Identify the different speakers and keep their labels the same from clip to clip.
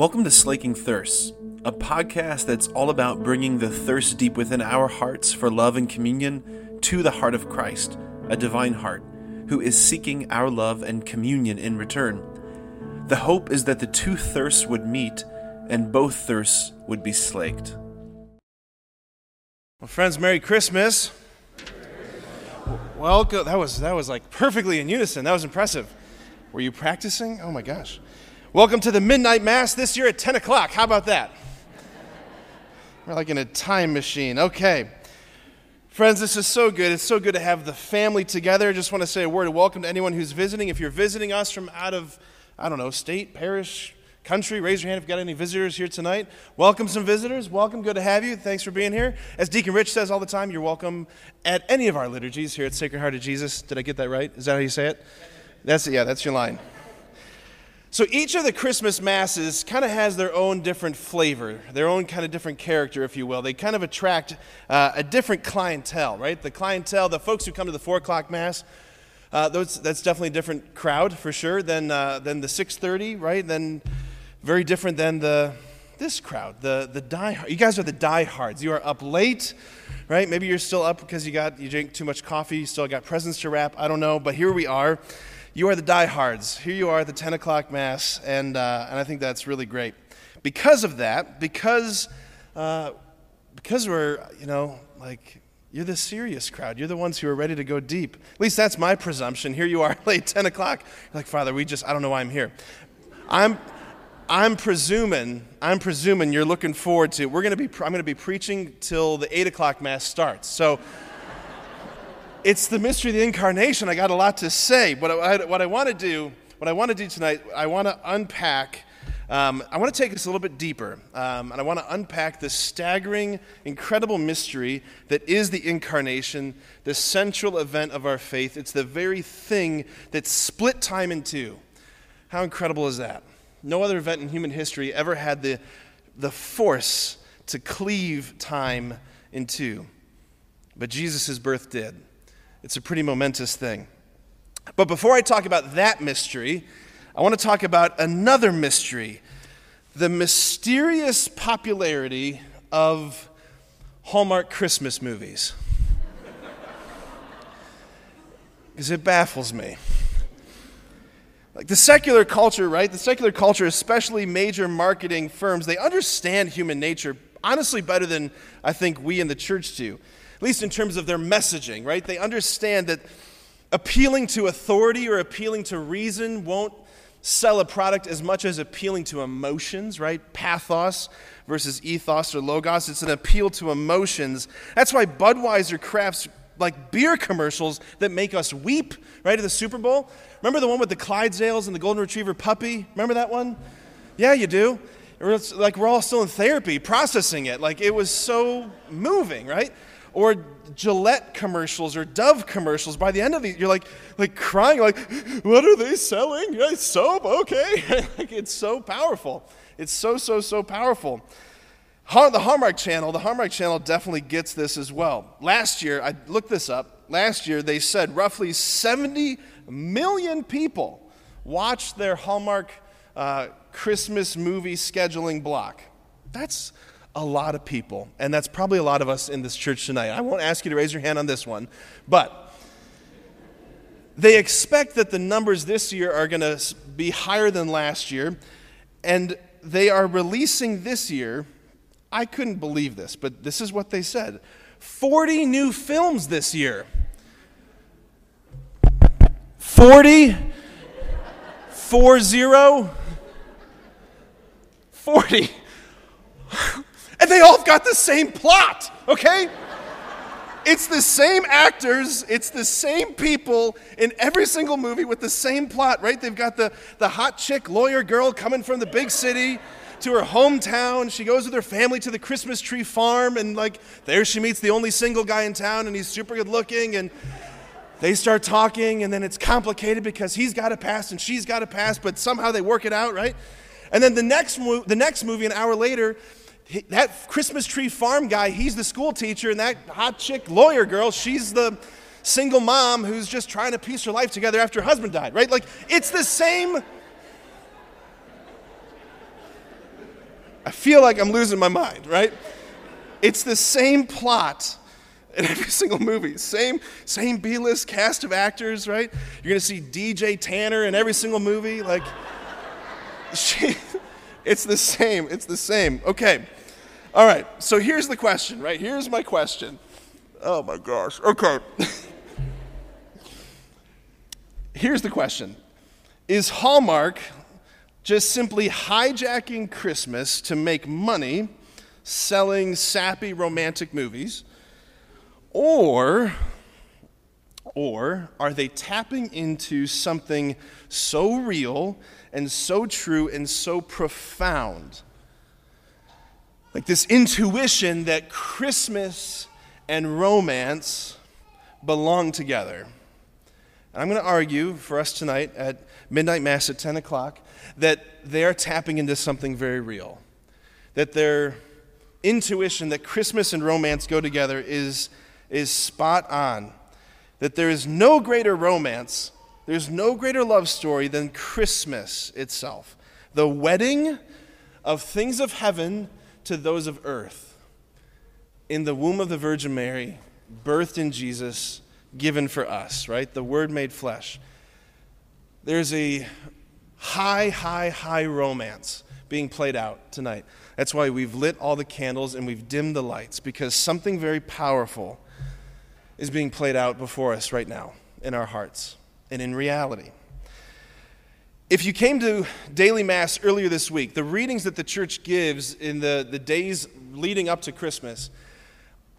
Speaker 1: Welcome to Slaking Thirsts, a podcast that's all about bringing the thirst deep within our hearts for love and communion to the heart of Christ, a divine heart, who is seeking our love and communion in return. The hope is that the two thirsts would meet and both thirsts would be slaked.
Speaker 2: Well, friends, Merry Christmas. Welcome. That was that was like perfectly in unison. That was impressive. Were you practicing? Oh my gosh. Welcome to the midnight mass this year at 10 o'clock. How about that? We're like in a time machine. Okay. Friends, this is so good. It's so good to have the family together. I just want to say a word of welcome to anyone who's visiting. If you're visiting us from out of, I don't know, state, parish, country, raise your hand if you've got any visitors here tonight. Welcome some visitors. Welcome. Good to have you. Thanks for being here. As Deacon Rich says all the time, you're welcome at any of our liturgies here at Sacred Heart of Jesus. Did I get that right? Is that how you say it? That's it. yeah, that's your line. So each of the Christmas masses kind of has their own different flavor, their own kind of different character, if you will. They kind of attract uh, a different clientele, right? The clientele, the folks who come to the four o'clock mass, uh, those, that's definitely a different crowd for sure than uh, than the six thirty, right? Then very different than the this crowd, the the die. You guys are the diehards. You are up late, right? Maybe you're still up because you got you drink too much coffee. You still got presents to wrap. I don't know, but here we are you are the diehards. Here you are at the 10 o'clock Mass, and, uh, and I think that's really great. Because of that, because, uh, because we're, you know, like, you're the serious crowd. You're the ones who are ready to go deep. At least that's my presumption. Here you are, late 10 o'clock. You're like, Father, we just, I don't know why I'm here. I'm, I'm presuming, I'm presuming you're looking forward to, we're going to be, I'm going to be preaching till the 8 o'clock Mass starts. So, it's the mystery of the incarnation. I got a lot to say. But I, what I want to do, what I want to do tonight, I want to unpack. Um, I want to take this a little bit deeper, um, and I want to unpack the staggering, incredible mystery that is the incarnation, the central event of our faith. It's the very thing that split time in two. How incredible is that? No other event in human history ever had the, the force to cleave time in two. But Jesus' birth did. It's a pretty momentous thing. But before I talk about that mystery, I want to talk about another mystery the mysterious popularity of Hallmark Christmas movies. Because it baffles me. Like the secular culture, right? The secular culture, especially major marketing firms, they understand human nature honestly better than I think we in the church do at least in terms of their messaging, right? They understand that appealing to authority or appealing to reason won't sell a product as much as appealing to emotions, right? Pathos versus ethos or logos. It's an appeal to emotions. That's why Budweiser crafts like beer commercials that make us weep, right? At the Super Bowl. Remember the one with the Clydesdales and the Golden Retriever puppy? Remember that one? Yeah, you do. It's like we're all still in therapy processing it. Like it was so moving, right? Or Gillette commercials or Dove commercials. By the end of these, you're like, like crying, like, what are they selling? Yeah, soap, okay. like, it's so powerful. It's so, so, so powerful. The Hallmark Channel, the Hallmark Channel definitely gets this as well. Last year, I looked this up. Last year, they said roughly 70 million people watched their Hallmark uh, Christmas movie scheduling block. That's a lot of people, and that's probably a lot of us in this church tonight. I won't ask you to raise your hand on this one, but they expect that the numbers this year are going to be higher than last year, and they are releasing this year. I couldn't believe this, but this is what they said 40 new films this year. 40? 40? 40 they all got the same plot, okay? It's the same actors, it's the same people in every single movie with the same plot, right? They've got the, the hot chick lawyer girl coming from the big city to her hometown. She goes with her family to the Christmas tree farm, and like there she meets the only single guy in town, and he's super good looking, and they start talking, and then it's complicated because he's got a past and she's got a past, but somehow they work it out, right? And then the next, mo- the next movie, an hour later, that Christmas tree farm guy, he's the school teacher, and that hot chick lawyer girl, she's the single mom who's just trying to piece her life together after her husband died, right? Like, it's the same. I feel like I'm losing my mind, right? It's the same plot in every single movie. Same, same B-list cast of actors, right? You're gonna see DJ Tanner in every single movie. Like, she, it's the same. It's the same. Okay. All right. So here's the question, right? Here's my question. Oh my gosh. Okay. here's the question Is Hallmark just simply hijacking Christmas to make money selling sappy romantic movies? Or, or are they tapping into something so real and so true and so profound? Like this intuition that Christmas and romance belong together. And I'm going to argue for us tonight at midnight mass at 10 o'clock that they're tapping into something very real. That their intuition that Christmas and romance go together is is spot on. That there is no greater romance, there's no greater love story than Christmas itself. The wedding of things of heaven to those of earth. In the womb of the Virgin Mary, birthed in Jesus, given for us, right? The Word made flesh. There's a high, high, high romance being played out tonight. That's why we've lit all the candles and we've dimmed the lights, because something very powerful is being played out before us right now in our hearts and in reality. If you came to daily Mass earlier this week, the readings that the church gives in the, the days leading up to Christmas,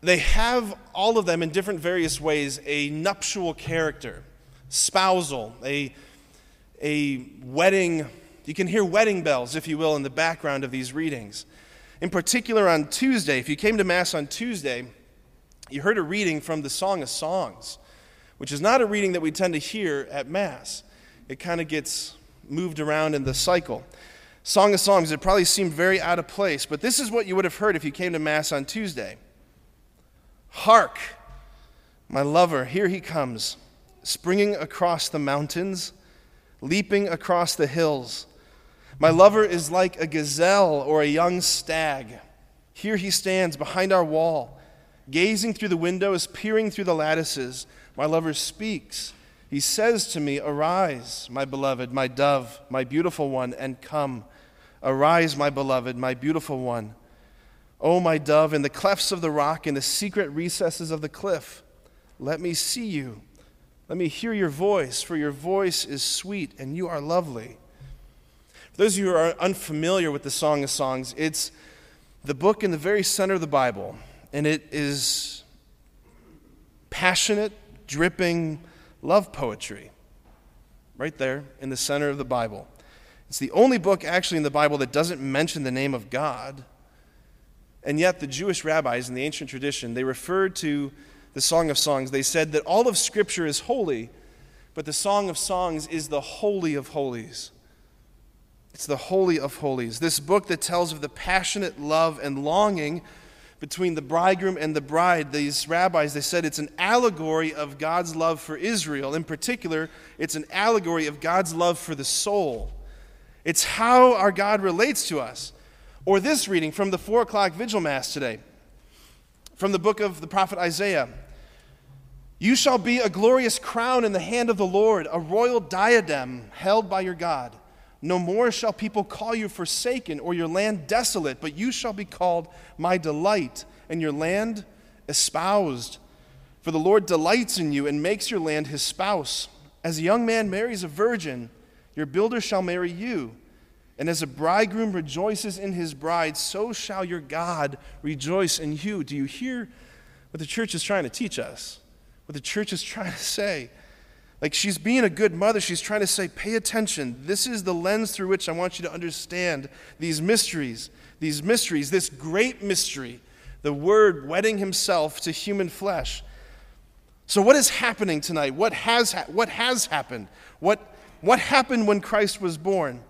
Speaker 2: they have all of them in different various ways a nuptial character, spousal, a, a wedding. You can hear wedding bells, if you will, in the background of these readings. In particular, on Tuesday, if you came to Mass on Tuesday, you heard a reading from the Song of Songs, which is not a reading that we tend to hear at Mass. It kind of gets moved around in the cycle. Song of Songs, it probably seemed very out of place, but this is what you would have heard if you came to Mass on Tuesday. Hark, my lover, here he comes, springing across the mountains, leaping across the hills. My lover is like a gazelle or a young stag. Here he stands behind our wall Gazing through the windows, peering through the lattices, my lover speaks. He says to me, Arise, my beloved, my dove, my beautiful one, and come. Arise, my beloved, my beautiful one. O my dove, in the clefts of the rock, in the secret recesses of the cliff, let me see you. Let me hear your voice, for your voice is sweet and you are lovely. For those of you who are unfamiliar with the Song of Songs, it's the book in the very center of the Bible and it is passionate, dripping love poetry right there in the center of the Bible. It's the only book actually in the Bible that doesn't mention the name of God. And yet, the Jewish rabbis in the ancient tradition, they referred to the Song of Songs. They said that all of Scripture is holy, but the Song of Songs is the holy of holies. It's the holy of holies. This book that tells of the passionate love and longing between the bridegroom and the bride, these rabbis, they said it's an allegory of God's love for Israel. In particular, it's an allegory of God's love for the soul. It's how our God relates to us. Or this reading from the four o'clock vigil mass today, from the book of the prophet Isaiah. You shall be a glorious crown in the hand of the Lord, a royal diadem held by your God. No more shall people call you forsaken or your land desolate, but you shall be called my delight, and your land espoused. For the Lord delights in you and makes your land his spouse. As a young man marries a virgin, your builder shall marry you. And as a bridegroom rejoices in his bride, so shall your God rejoice in you. Do you hear what the church is trying to teach us? What the church is trying to say? Like she's being a good mother, she's trying to say, pay attention. This is the lens through which I want you to understand these mysteries, these mysteries, this great mystery, the Word wedding Himself to human flesh. So, what is happening tonight? What has, ha- what has happened? What, what happened when Christ was born?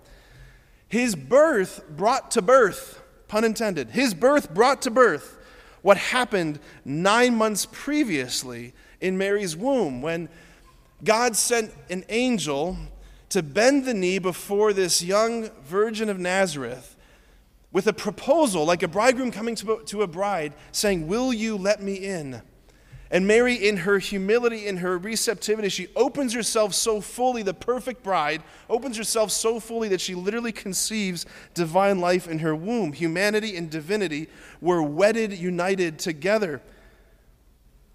Speaker 2: His birth brought to birth, pun intended, his birth brought to birth what happened nine months previously in Mary's womb when God sent an angel to bend the knee before this young virgin of Nazareth with a proposal, like a bridegroom coming to, a bride, saying, Will you let me in? And Mary, in her humility, in her receptivity, she opens herself so fully, the perfect bride, opens herself so fully that she literally conceives divine life in her womb. Humanity and divinity were wedded, united together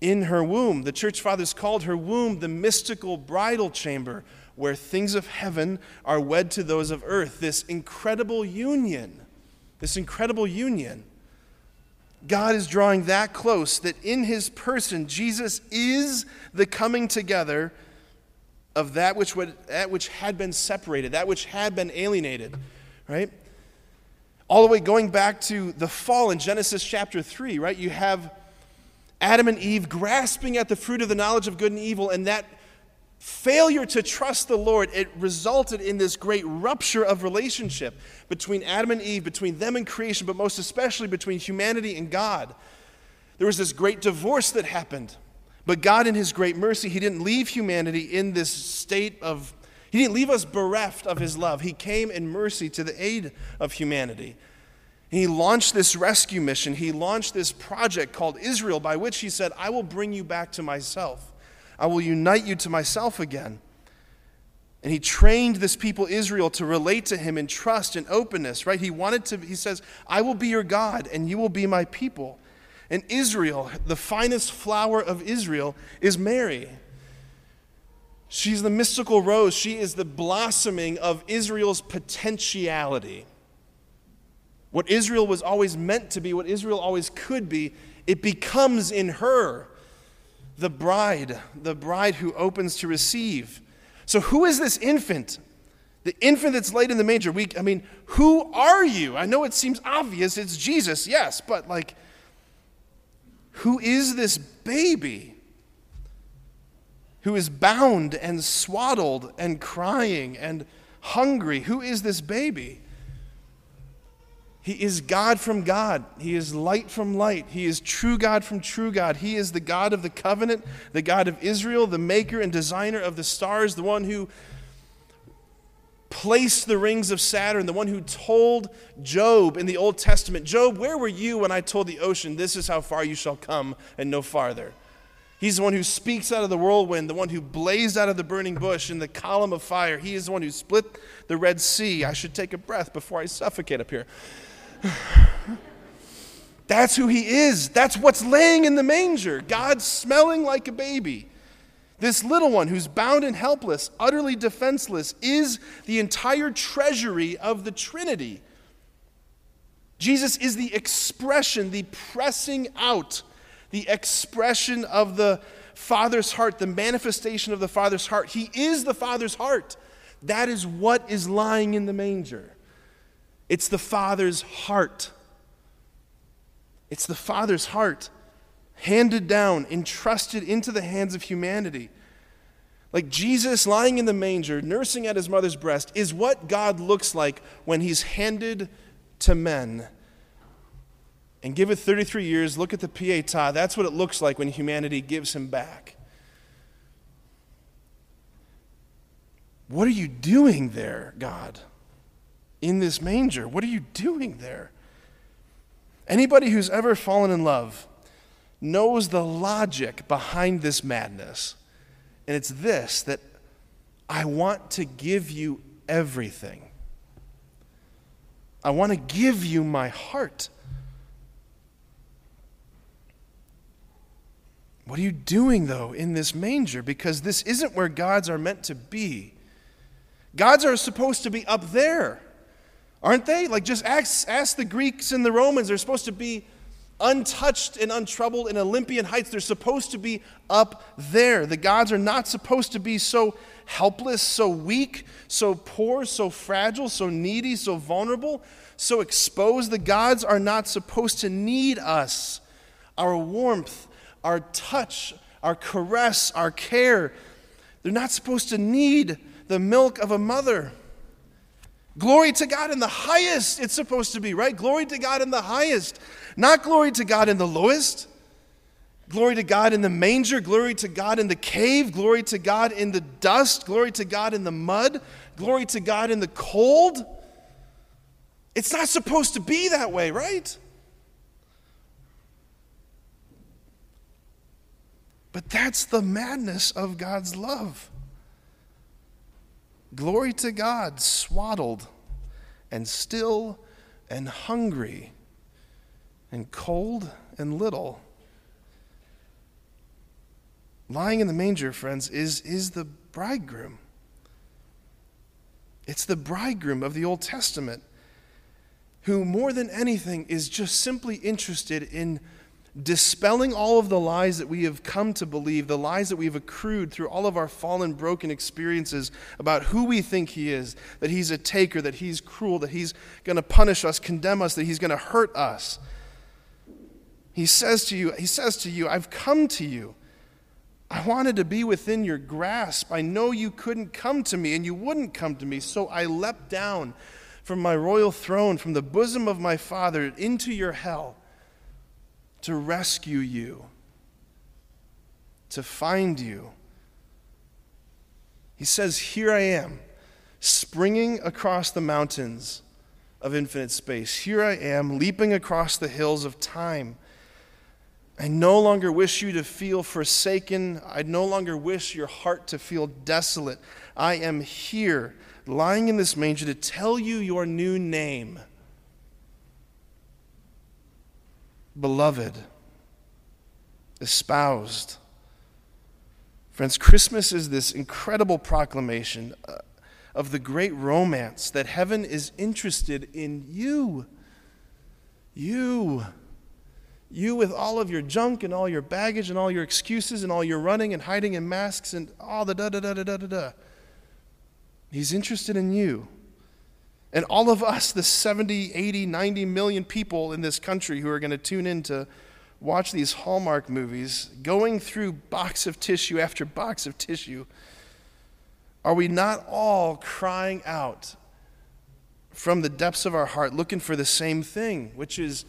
Speaker 2: in her womb. The church fathers called her womb the mystical bridal chamber, where things of heaven are wed to those of earth. This incredible union, this incredible union. God is drawing that close that in his person, Jesus is the coming together of that which, would, that which had been separated, that which had been alienated, right? All the way going back to the fall in Genesis chapter 3, right? You have Adam and Eve grasping at the fruit of the knowledge of good and evil, and that failure to trust the Lord, it resulted in this great rupture of relationship between Adam and Eve, between them and creation, but most especially between humanity and God. There was this great divorce that happened. But God, in His great mercy, He didn't leave humanity in this state of, He didn't leave us bereft of His love. He came in mercy to the aid of humanity. He launched this rescue mission. He launched this project called Israel, by which He said, I will bring you back to myself. I will unite you to myself again. And he trained this people Israel to relate to him in trust and openness, right? He wanted to, he says, I will be your God and you will be my people. And Israel, the finest flower of Israel, is Mary. She's the mystical rose. She is the blossoming of Israel's potentiality. What Israel was always meant to be, what Israel always could be, it becomes in her the bride, the bride who opens to receive. So, who is this infant? The infant that's laid in the manger. We, I mean, who are you? I know it seems obvious. It's Jesus, yes, but like, who is this baby who is bound and swaddled and crying and hungry? Who is this baby? He is God from God. He is light from light. He is true God from true God. He is the God of the covenant, the God of Israel, the maker and designer of the stars, the one who placed the rings of Saturn, the one who told Job in the Old Testament, Job, where were you when I told the ocean, this is how far you shall come and no farther? He's the one who speaks out of the whirlwind, the one who blazed out of the burning bush in the column of fire. He is the one who split the Red Sea. I should take a breath before I suffocate up here. That's who he is. That's what's laying in the manger. God smelling like a baby. This little one who's bound and helpless, utterly defenseless, is the entire treasury of the Trinity. Jesus is the expression, the pressing out, the expression of the Father's heart, the manifestation of the Father's heart. He is the Father's heart. That is what is lying in the manger. It's the Father's heart. It's the Father's heart handed down, entrusted into the hands of humanity. Like Jesus lying in the manger, nursing at his mother's breast, is what God looks like when he's handed to men. And give it 33 years, look at the Pietà. That's what it looks like when humanity gives him back. What are you doing there, God? In this manger? What are you doing there? Anybody who's ever fallen in love knows the logic behind this madness. And it's this that I want to give you everything. I want to give you my heart. What are you doing, though, in this manger? Because this isn't where gods are meant to be. Gods are supposed to be up there. Aren't they? Like, just ask, ask the Greeks and the Romans. They're supposed to be untouched and untroubled in Olympian heights. They're supposed to be up there. The gods are not supposed to be so helpless, so weak, so poor, so fragile, so needy, so vulnerable, so exposed. The gods are not supposed to need us, our warmth, our touch, our caress, our care. They're not supposed to need the milk of a mother. Glory to God in the highest, it's supposed to be, right? Glory to God in the highest, not glory to God in the lowest. Glory to God in the manger, glory to God in the cave, glory to God in the dust, glory to God in the mud, glory to God in the cold. It's not supposed to be that way, right? But that's the madness of God's love. Glory to God, swaddled and still and hungry and cold and little. Lying in the manger, friends, is, is the bridegroom. It's the bridegroom of the Old Testament who, more than anything, is just simply interested in dispelling all of the lies that we have come to believe, the lies that we've accrued through all of our fallen, broken experiences about who we think He is that He's a taker, that He's cruel, that He's going to punish us, condemn us, that He's going to hurt us. He says to you, He says to you, I've come to you. I wanted to be within your grasp. I know you couldn't come to me and you wouldn't come to me, so I leapt down from my royal throne, from the bosom of my Father, into your hell to rescue you, to find you. He says, Here I am, springing across the mountains of infinite space. Here I am, leaping across the hills of time. I no longer wish you to feel forsaken. I no longer wish your heart to feel desolate. I am here, lying in this manger, to tell you your new name. Beloved, espoused. Friends, Christmas is this incredible proclamation uh, of the great romance that heaven is interested in you. You. You, with all of your junk and all your baggage and all your excuses and all your running and hiding in masks and all the da da da da da da da. He's interested in you. And all of us, the 70, 80, 90 million people in this country who are going to tune in to watch these Hallmark movies, going through box of tissue after box of tissue, are we not all crying out from the depths of our heart, looking for the same thing, which is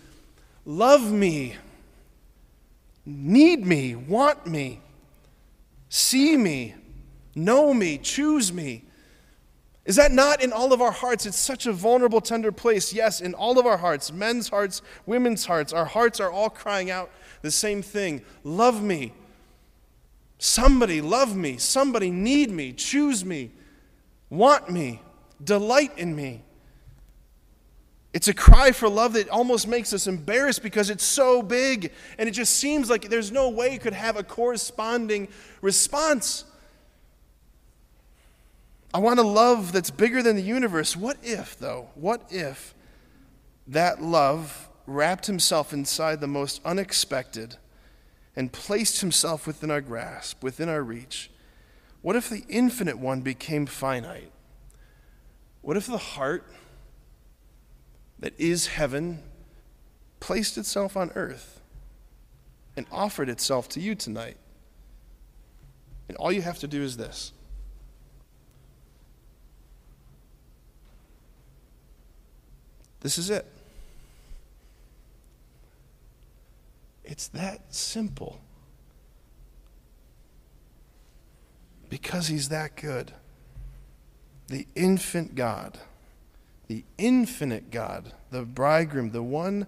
Speaker 2: love me, need me, want me, see me, know me, choose me? Is that not in all of our hearts? It's such a vulnerable, tender place. Yes, in all of our hearts, men's hearts, women's hearts, our hearts are all crying out the same thing Love me. Somebody love me. Somebody need me. Choose me. Want me. Delight in me. It's a cry for love that almost makes us embarrassed because it's so big and it just seems like there's no way it could have a corresponding response. I want a love that's bigger than the universe. What if, though? What if that love wrapped himself inside the most unexpected and placed himself within our grasp, within our reach? What if the infinite one became finite? What if the heart that is heaven placed itself on earth and offered itself to you tonight? And all you have to do is this This is it. It's that simple. Because he's that good. The infant God, the infinite God, the bridegroom, the one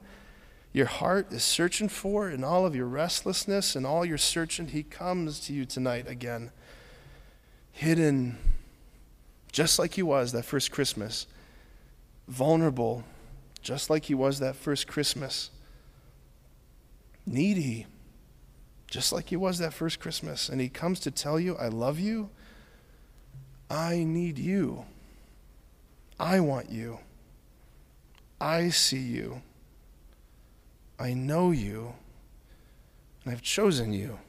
Speaker 2: your heart is searching for in all of your restlessness and all your searching, he comes to you tonight again, hidden, just like he was that first Christmas, vulnerable just like he was that first Christmas. Needy, just like he was that first Christmas. And he comes to tell you, I love you. I need you. I want you. I see you. I know you. And I've chosen you.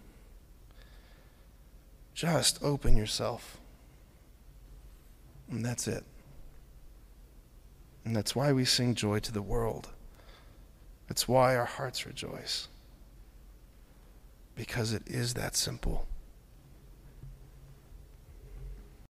Speaker 2: Just open yourself. And that's it. And that's why we sing joy to the world. That's why our hearts rejoice. Because it is that simple.